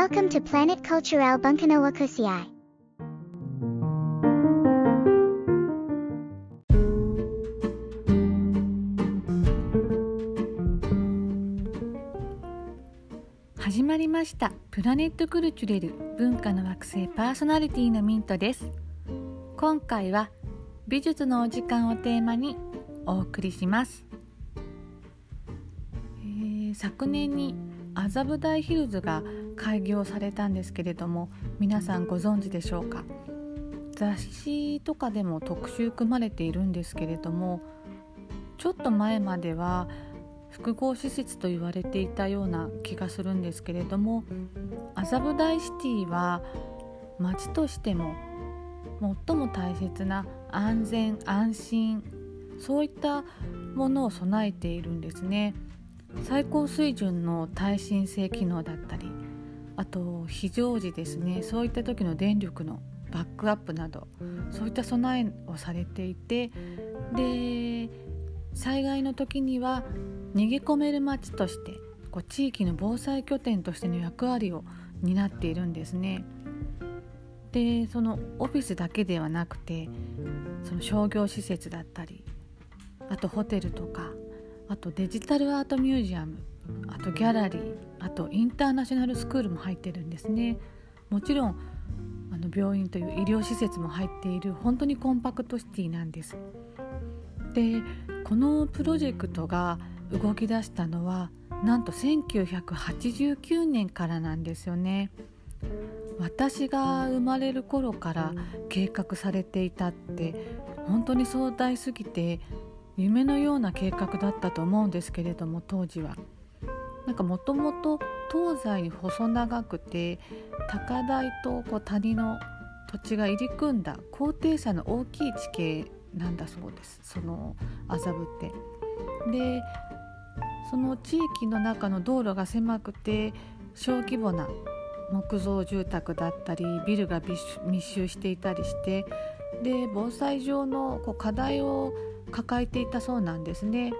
Welcome to Planet Cultural Bunkanawa Kusiai. 始まりましたプラネットクルチュレル文化の惑星パーソナリティのミントです今回は美術のお時間をテーマにお送りします、えー、昨年に麻布台ヒルズが開業されたんですけれども皆さんご存知でしょうか？雑誌とかでも特集組まれているんですけれどもちょっと前までは複合施設と言われていたような気がするんですけれども麻布台シティは町としても最も大切な安全安心そういったものを備えているんですね。最高水準の耐震性機能だったりあと非常時ですねそういった時の電力のバックアップなどそういった備えをされていてで災害の時には逃げ込める町としてこう地域の防災拠点としての役割を担っているんですね。でそのオフィスだけではなくてその商業施設だったりあとホテルとかあとデジタルアートミュージアムあとギャラリーあとインターナショナルスクールも入ってるんですね。もちろんあの病院という医療施設も入っている本当にコンパクトシティなんです。でこのプロジェクトが動き出したのはなんと1989年からなんですよね。私が生まれる頃から計画されていたって本当に壮大すぎて夢のような計画だったと思うんですけれども当時は。なんかもともと東西に細長くて高台とこう谷の土地が入り組んだ高低差の大きい地形なんだそうですその麻布って。でその地域の中の道路が狭くて小規模な木造住宅だったりビルが密集していたりしてで防災上のこう課題を抱えていたそうなんですね。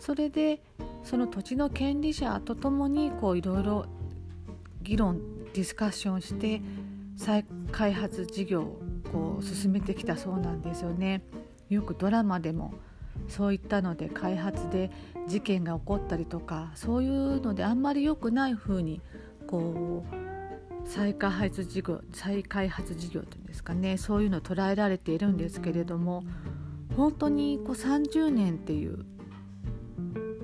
それでその土地の権利者とともにこういろいろ議論ディスカッションして再開発事業をこう進めてきたそうなんですよね。よくドラマでもそういったので開発で事件が起こったりとかそういうのであんまり良くない風にこう再開発事業再開発事業というんですかねそういうのを捉えられているんですけれども本当にこう30年っていう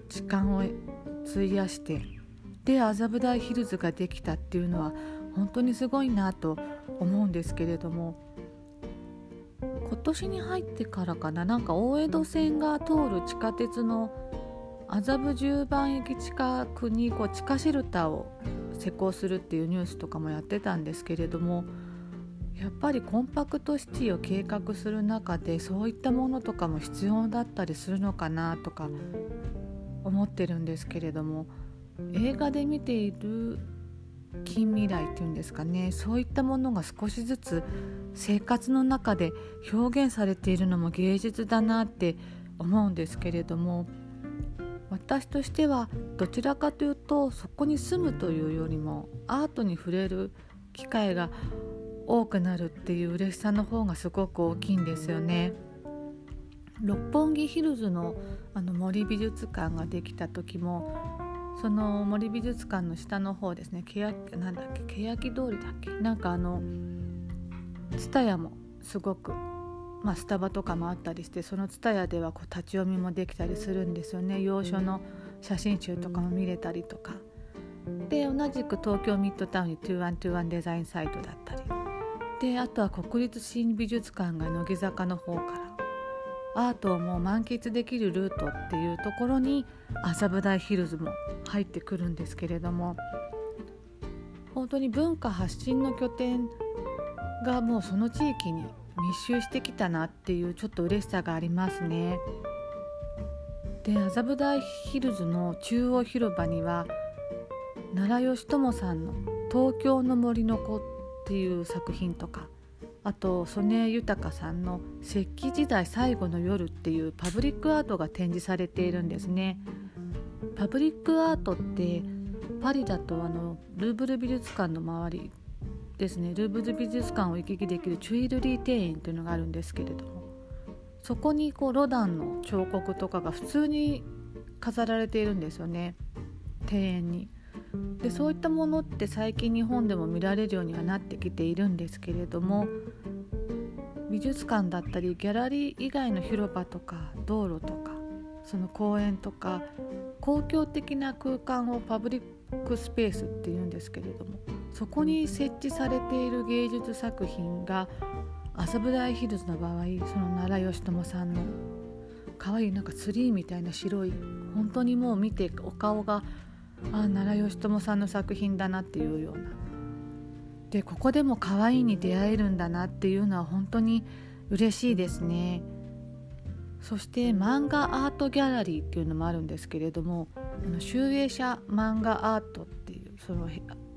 時間を費やしてで麻布台ヒルズができたっていうのは本当にすごいなと思うんですけれども今年に入ってからかななんか大江戸線が通る地下鉄の麻布十番駅近くにこう地下シェルターを施工するっていうニュースとかもやってたんですけれどもやっぱりコンパクトシティを計画する中でそういったものとかも必要だったりするのかなとか思ってるんですけれども映画で見ている近未来っていうんですかねそういったものが少しずつ生活の中で表現されているのも芸術だなって思うんですけれども私としてはどちらかというとそこに住むというよりもアートに触れる機会が多くなるっていう嬉しさの方がすごく大きいんですよね。六本木ヒルズのあの森美術館ができた時もその森美術館の下の方ですねけやなんだっけ欅通りだっけなんかあの蔦屋もすごく、まあ、スタバとかもあったりしてその蔦屋ではこう立ち読みもできたりするんですよね。洋書の写真集とかも見れたりとか。で同じく東京ミッドタウンに2121デザインサイトだったり。であとは国立新美術館が乃木坂の方からアートをもう満喫できるルートっていうところに麻布台ヒルズも入ってくるんですけれども本当に文化発信の拠点がもうその地域に密集してきたなっていうちょっと嬉しさがありますね。で麻布台ヒルズの中央広場には奈良義朝さんの「東京の森の子」っていう作品とかあと曽根豊さんの「石器時代最後の夜」っていうパブリックアートが展示されているんですね。パブリックアートってパリだとあのルーブル美術館の周りですねルーブル美術館を行き来できるチュイルリー庭園というのがあるんですけれどもそこにこうロダンの彫刻とかが普通に飾られているんですよね庭園に。でそういったものって最近日本でも見られるようにはなってきているんですけれども美術館だったりギャラリー以外の広場とか道路とかその公園とか公共的な空間をパブリックスペースっていうんですけれどもそこに設置されている芸術作品が麻布台ヒルズの場合その奈良義朝さんの可愛いなんかツリーみたいな白い本当にもう見てお顔があ奈良義朝さんの作品だなっていうような。でここでも可愛いに出会えるんだなっていうのは本当に嬉しいですね。そして漫画アートギャラリーっていうのもあるんですけれどもあの集英社漫画アートっていうその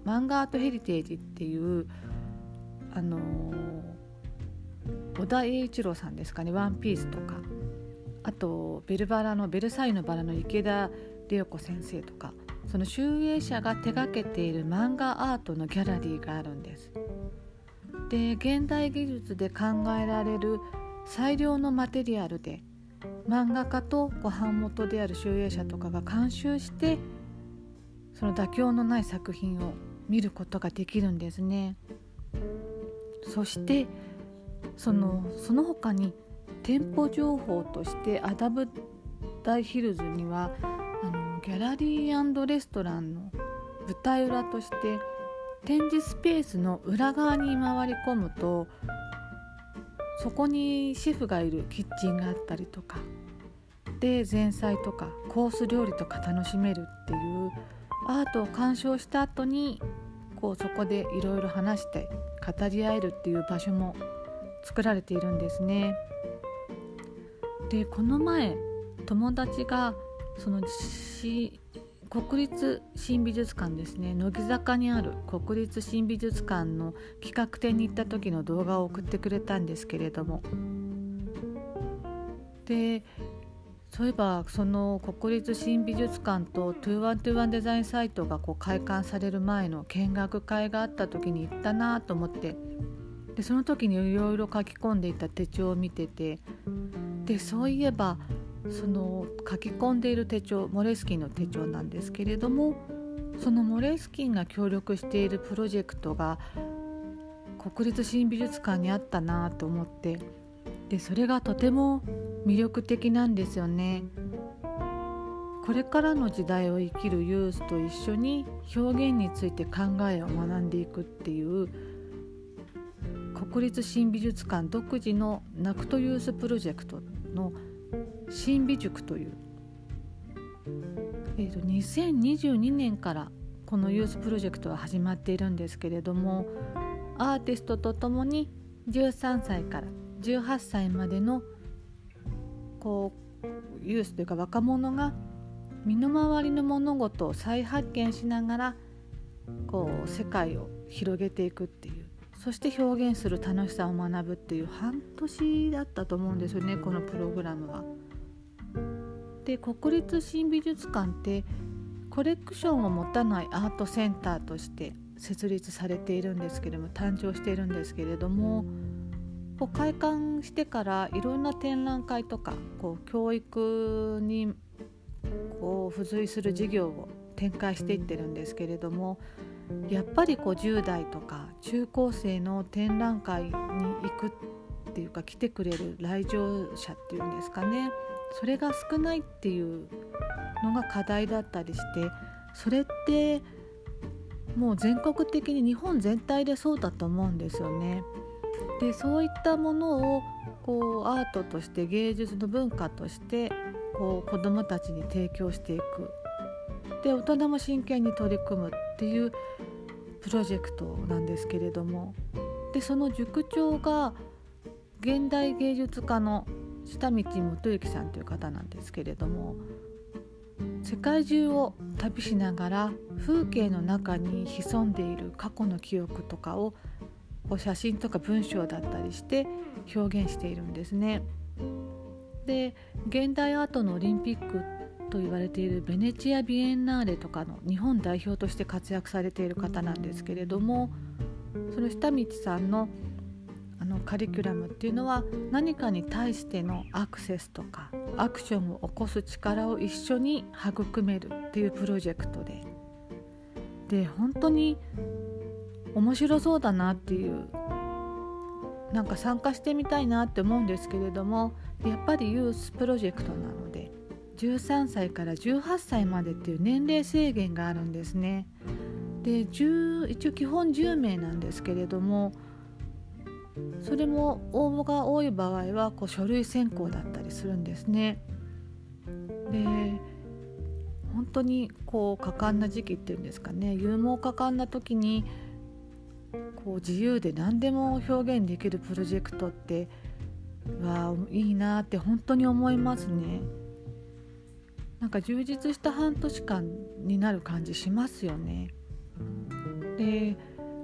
漫画アートヘリテージっていうあのー、小田栄一郎さんですかね「ワンピースとか。あとベルバラの「ベルサイユのバラ」の池田理代子先生とか。その集英社が手がけている漫画アートのギャラリーがあるんです。で現代技術で考えられる最良のマテリアルで漫画家とご版元である集英社とかが監修してその妥協のない作品を見ることができるんですね。そしてそのその他に店舗情報としてアダブ大ヒルズにはギャラリーレストランの舞台裏として展示スペースの裏側に回り込むとそこにシェフがいるキッチンがあったりとかで前菜とかコース料理とか楽しめるっていうアートを鑑賞した後にこうそこでいろいろ話して語り合えるっていう場所も作られているんですね。でこの前友達がその国立新美術館ですね。乃木坂にある国立新美術館の企画展に行った時の動画を送ってくれたんですけれども。でそういえばその国立新美術館と2121デザインサイトがこう開館される前の見学会があった時に行ったなと思って。でその時にいろいろ書き込んでいた手帳を見てて。でそういえばその書き込んでいる手帳モレスキンの手帳なんですけれどもそのモレスキンが協力しているプロジェクトが国立新美術館にあったなと思ってでそれがとても魅力的なんですよね。これからの時代を生きるユースと一緒に表現について考えを学んでいくっていう国立新美術館独自の NACT Youth Project の新美塾という、えーと、2022年からこのユースプロジェクトは始まっているんですけれどもアーティストとともに13歳から18歳までのこうユースというか若者が身の回りの物事を再発見しながらこう世界を広げていくっていう。そして表現する楽しさを学ぶっていう半年だったと思うんですよねこのプログラムは。で国立新美術館ってコレクションを持たないアートセンターとして設立されているんですけれども誕生しているんですけれどもこう開館してからいろんな展覧会とかこう教育にこう付随する事業を展開していってるんですけれどもやっぱりこう10代とか中高生の展覧会に行くっていうか来てくれる来場者っていうんですかねそれが少ないっていうのが課題だったりしてそれってもう全国的に日本全体でそうだと思うんですよね。でそういったものをこうアートとして芸術の文化としてこう子どもたちに提供していくで大人も真剣に取り組むっていうプロジェクトなんですけれどもでその塾長が現代芸術家の下道元幸さんという方なんですけれども世界中を旅しながら風景の中に潜んでいる過去の記憶とかをこう写真とか文章だったりして表現しているんですね。で現代アートのオリンピックっと言われているベネチア・ビエンナーレとかの日本代表として活躍されている方なんですけれどもその下道さんのあのカリキュラムっていうのは何かに対してのアクセスとかアクションを起こす力を一緒に育めるっていうプロジェクトで。で本当に面白そうだなっていうなんか参加してみたいなって思うんですけれどもやっぱりユースプロジェクトなので13歳から18歳までっていう年齢制限があるんですね。で一応基本10名なんですけれどもそれも応募が多い場合はこう書類選考だったりするんですね。で本当にこう果敢な時期っていうんですかね勇猛果敢な時にこう自由で何でも表現できるプロジェクトってわいいなって本当に思いますね。なんか充実した半年間になる感じしますよね。で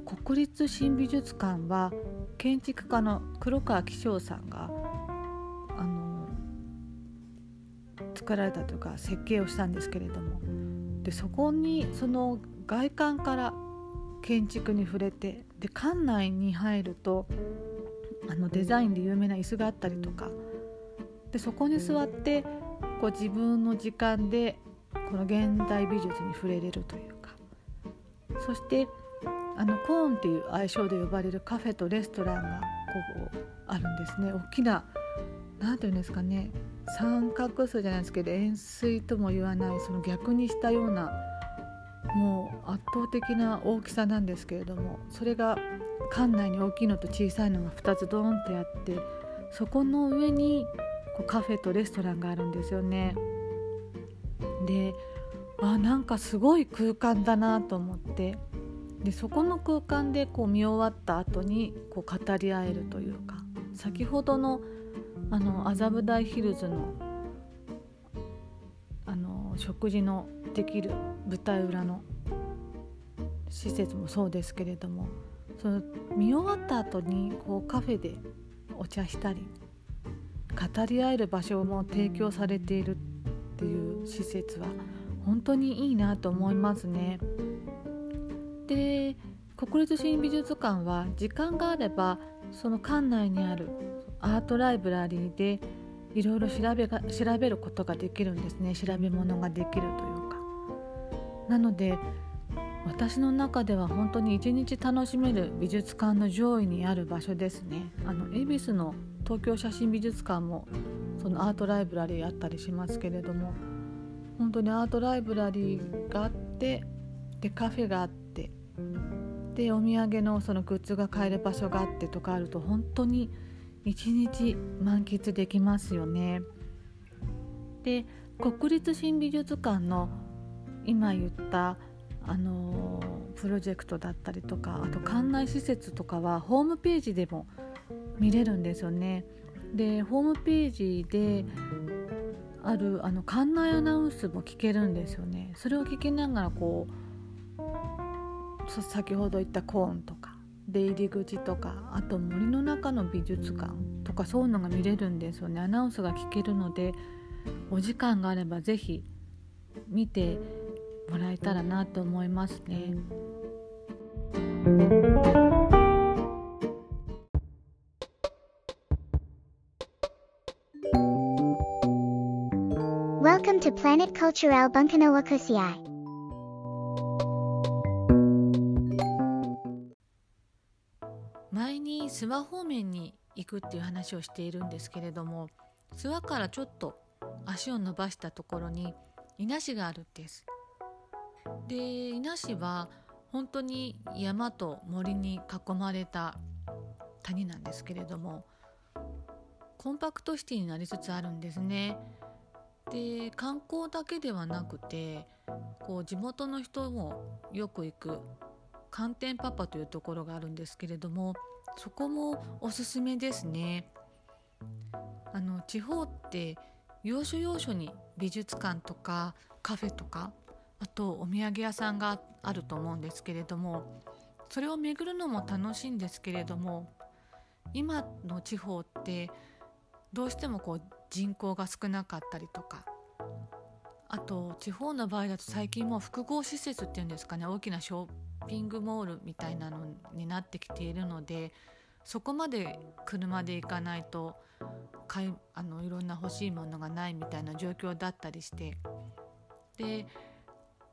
国立新美術館は建築家の黒川紀章さんがあの作られたというか設計をしたんですけれどもでそこにその外観から建築に触れてで館内に入るとあのデザインで有名な椅子があったりとかでそこに座ってこう自分の時間でこの現代美術に触れれるというか。そしてあのコーンっていう愛称で呼ばれるカフェとレストランがこうあるんですね。大きな何て言うんですかね。三角数じゃないですけど円錐とも言わないその逆にしたようなもう圧倒的な大きさなんですけれどもそれが館内に大きいのと小さいのが2つドーンとあってそこの上にこうカフェとレストランがあるんですよね。であなんかすごい空間だなと思ってでそこの空間でこう見終わった後にこう語り合えるというか先ほどのあの麻布台ヒルズのあの食事のできる舞台裏の施設もそうですけれどもその見終わった後にこうカフェでお茶したり語り合える場所も提供されているっていう施設は本当にいいなと思いますね。で国立新美術館は時間があればその館内にあるアートライブラリーでいろいろ調べが調べることができるんですね調べ物ができるというか。なので私の中では本当に一日楽しめる美術館の上位にある場所ですね。あの恵比寿の東京写真美術館もそのアートライブラリーあったりしますけれども本当にアートライブラリーがあってでカフェがあってでお土産のそのグッズが買える場所があってとかあると本当に一日満喫できますよね。で国立新美術館の今言ったあのプロジェクトだったりとかあと館内施設とかはホームページでも見れるんですよね。でホームページであるあの館内アナウンスも聞けるんですよね。それを聞きながらこう先ほど言ったコーンとか出入り口とかあと森の中の美術館とかそういうのが見れるんですよねアナウンスが聞けるのでお時間があれば是非見てもらえたらなと思いますね。Welcome to Planet Cultural Bunkano Wakusiai. 前に諏訪方面に行くっていう話をしているんですけれども諏訪からちょっと足を伸ばしたところに伊那市があるんですで伊那市は本当に山と森に囲まれた谷なんですけれどもコンパクトシティになりつつあるんですね。で観光だけではなくてこう地元の人もよく行く寒天パパというところがあるんですけれどもそこもおすすめですね。あの地方って要所要所に美術館とかカフェとかあとお土産屋さんがあると思うんですけれどもそれを巡るのも楽しいんですけれども今の地方ってどうしてもこう人口が少なかったりとかあと地方の場合だと最近もう複合施設っていうんですかね大きなショッピングモールみたいなのになってきているのでそこまで車で行かないと買いあのいろんな欲しいものがないみたいな状況だったりしてで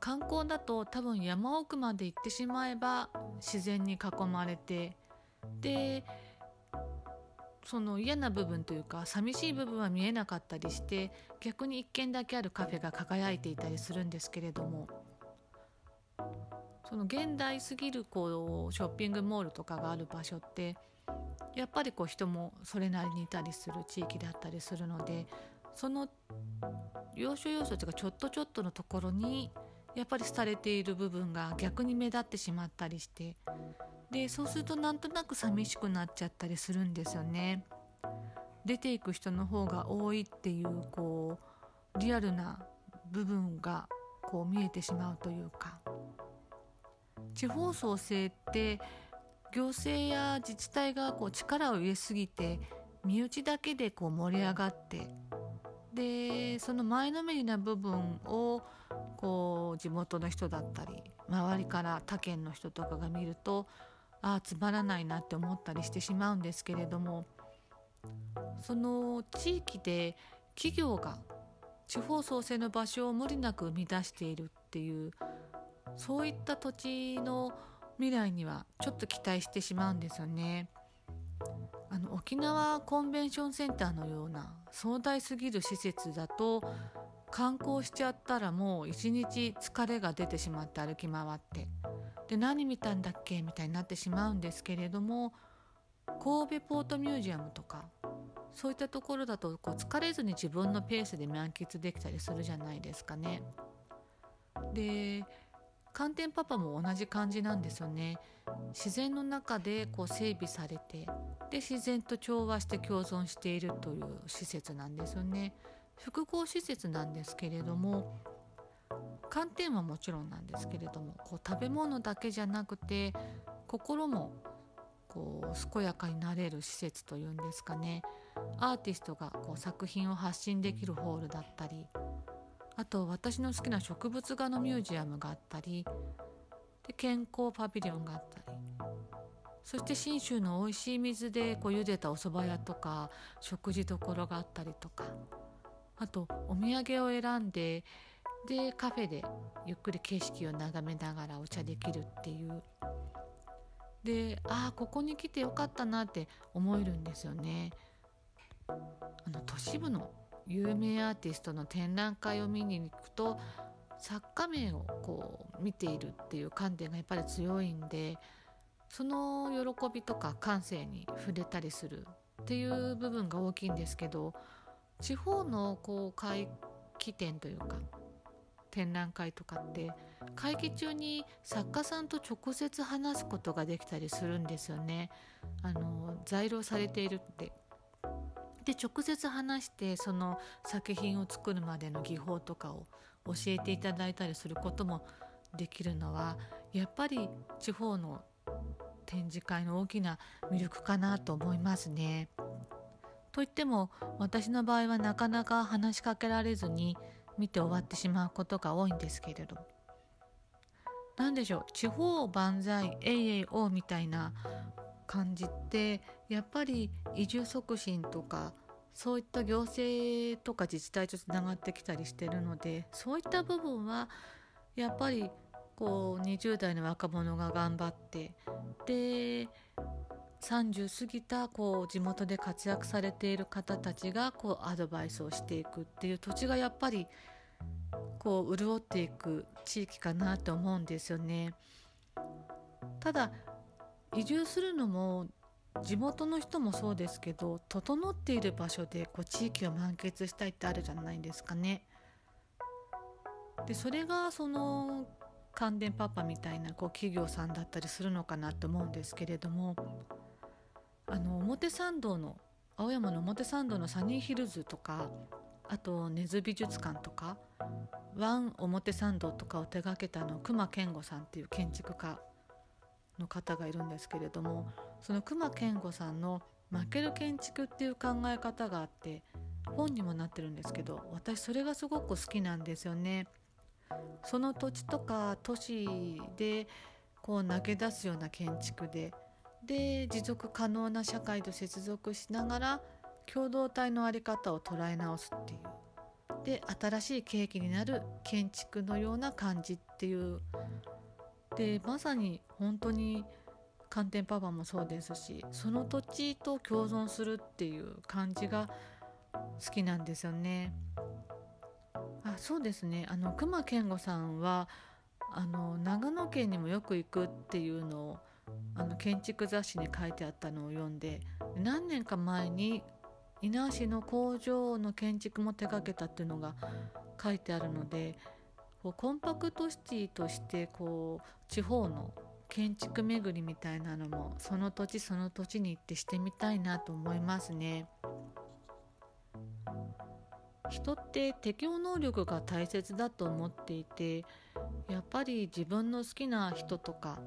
観光だと多分山奥まで行ってしまえば自然に囲まれてでその嫌な部分というか寂しい部分は見えなかったりして逆に1軒だけあるカフェが輝いていたりするんですけれどもその現代すぎるこうショッピングモールとかがある場所ってやっぱりこう人もそれなりにいたりする地域だったりするのでその要所要所というかちょっとちょっとのところにやっぱり廃れている部分が逆に目立ってしまったりしてでそうするとなんとなく寂しくなっちゃったりするんですよね。出ていく人の方が多いっていうこうリアルな部分がこう見えてしまうというか地方創生って行政や自治体がこう力を入れすぎて身内だけでこう盛り上がってでその前のめりな部分をこう地元の人だったり周りから他県の人とかが見るとああつまらないなって思ったりしてしまうんですけれどもその地域で企業が地方創生の場所を無理なく生み出しているっていうそういった土地の未来にはちょっと期待してしまうんですよね。あの沖縄コンベンションセンターのような壮大すぎる施設だと観光しちゃったらもう一日疲れが出てしまって歩き回ってで何見たんだっけ？みたいになってしまうんですけれども神戸ポートミュージアムとかそういったところだとこう疲れずに自分のペースで満喫できたりするじゃないですかね。で寒天パパも同じ感じなんですよね。自然の中でこう整備されてで自然と調和して共存しているという施設なんですよね。複合施設なんですけれども寒天はもちろんなんですけれどもこう食べ物だけじゃなくて心もこう健やかになれる施設というんですかね。アーティストがこう作品を発信できるホールだったりあと私の好きな植物画のミュージアムがあったりで健康パビリオンがあったり。そして信州の美味しい水でこう茹でたお蕎麦屋とか食事どころがあったりとか。あとお土産を選んででカフェでゆっくり景色を眺めながらお茶できるっていうでああここに来てよかったなって思えるんですよね。あの都市部の有名アーティストの展覧会を見に行くと作家名をこう見ているっていう観点がやっぱり強いんでその喜びとか感性に触れたりするっていう部分が大きいんですけど地方のこう会期展というか展覧会とかって会議中に作家さんと直接話すことができたりするんですよね。あの在庫されているってで直接話してその作品を作るまでの技法とかを教えていただいたりすることもできるのはやっぱり地方の展示会の大きな魅力かなと思いますね。といっても私の場合はなかなか話しかけられずに見て終わってしまうことが多いんですけれど何でしょう？地方万歳えいえいおみたいな感じってやっぱり移住促進とかそういった行政とか自治体とつながってきたりしてるのでそういった部分はやっぱりこう20代の若者が頑張ってで30過ぎたこう地元で活躍されている方たちがこうアドバイスをしていくっていう土地がやっぱりこう潤っていく地域かなと思うんですよね。ただ移住するのも地元の人もそうですけど整っている場所でこう地域を満喫したいってあるじゃないですかね。でそれがその関電パパみたいなこう企業さんだったりするのかなと思うんですけれどもあの表参道の青山の表参道のサニーヒルズとかあと根津美術館とかワン表参道とかを手がけたの隈研吾さんっていう建築家の方がいるんですけれどもその隈研吾さんの負ける建築っていう考え方があって本にもなってるんですけど私それがすごく好きなんですよね。その土地とか都市でこう投げ出すような建築でで持続可能な社会と接続しながら共同体の在り方を捉え直すっていう。で新しい契機になる建築のような感じっていう。でまさに本当に寒天パパもそうですしその土地と共存するっていう感じが好きなんですよね。あそうですね。あの熊健吾さんはあの長野県にもよく行くっていうのをあの建築雑誌に書いてあったのを読んで何年か前に猪苗市の工場の建築も手がけたっていうのが書いてあるのでこうコンパクトシティとしてこう地方の建築巡りみたいなのもその土地その土地に行ってしてみたいなと思いますね。人って適応能力が大切だと思っていてやっぱり自分の好きな人とか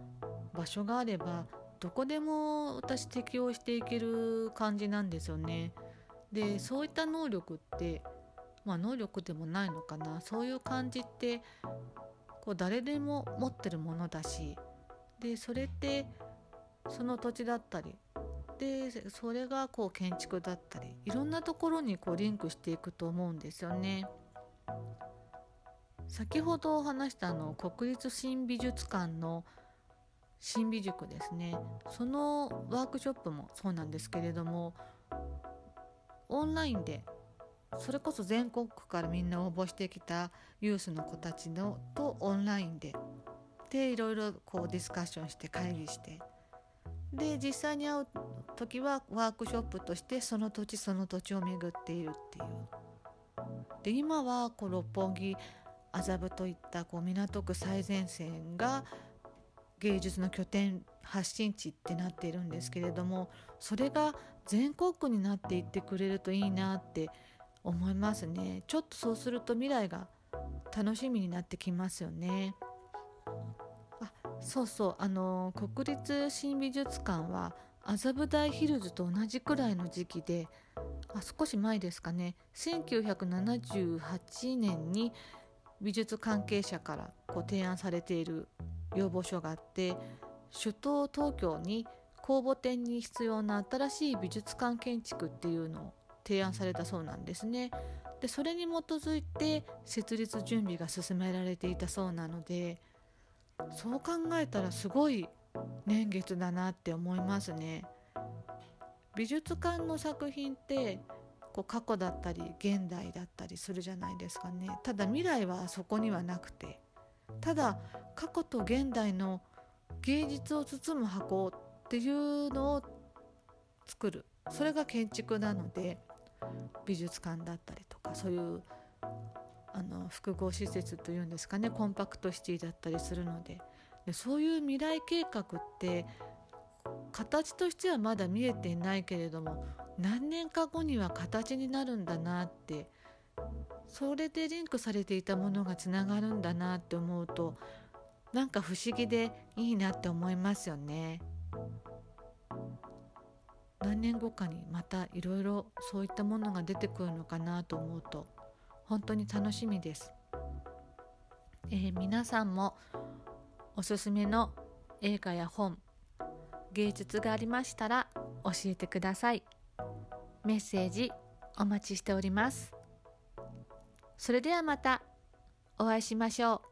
場所があればどこでも私適応していける感じなんですよね。でそういった能力ってまあ能力でもないのかなそういう感じってこう誰でも持ってるものだしでそれってその土地だったりでそれがこう建築だったりいろんなところにこうリンクしていくと思うんですよね。先ほど話したあの国立新美術館の新美塾ですねそのワークショップもそうなんですけれどもオンラインでそれこそ全国区からみんな応募してきたユースの子たちのとオンラインででいろいろこうディスカッションして会議してで実際に会う時はワークショップとしてその土地その土地を巡っているっていう。で今はこう六本木麻布といったこう港区最前線が芸術の拠点発信地ってなっているんですけれどもそれが全国区になっていってくれるといいなって思いますね。ちょっとそうすると未来が楽しみになってきますよね。あそうそう。あの国立新美術館は麻布台ヒルズと同じくらいの時期であ少し前ですかね。1978年に美術関係者からこう提案されている要望書があって首都東京に公募展に必要な新しい美術館建築っていうのを提案されたそうなんですね。でそれに基づいて設立準備が進められていたそうなのでそう考えたらすごい年月だなって思いますね。美術館の作品ってこう過去だったり現代だったりするじゃないですかねただ未来はそこにはなくてただ過去と現代の芸術を包む箱っていうのを作る。それが建築なので美術館だったりとかそういうあの複合施設というんですかねコンパクトシティだったりするので。でそういう未来計画って形としてはまだ見えていないけれども何年か後には形になるんだなってそれでリンクされていたものがつながるんだなって思うとなんか不思議でいいなって思いますよね。何年後かにまたいろいろそういったものが出てくるのかなと思うと本当に楽しみです。えー、皆さんもおすすめの映画や本芸術がありましたら教えてください。メッセージお待ちしております。それではまたお会いしましょう。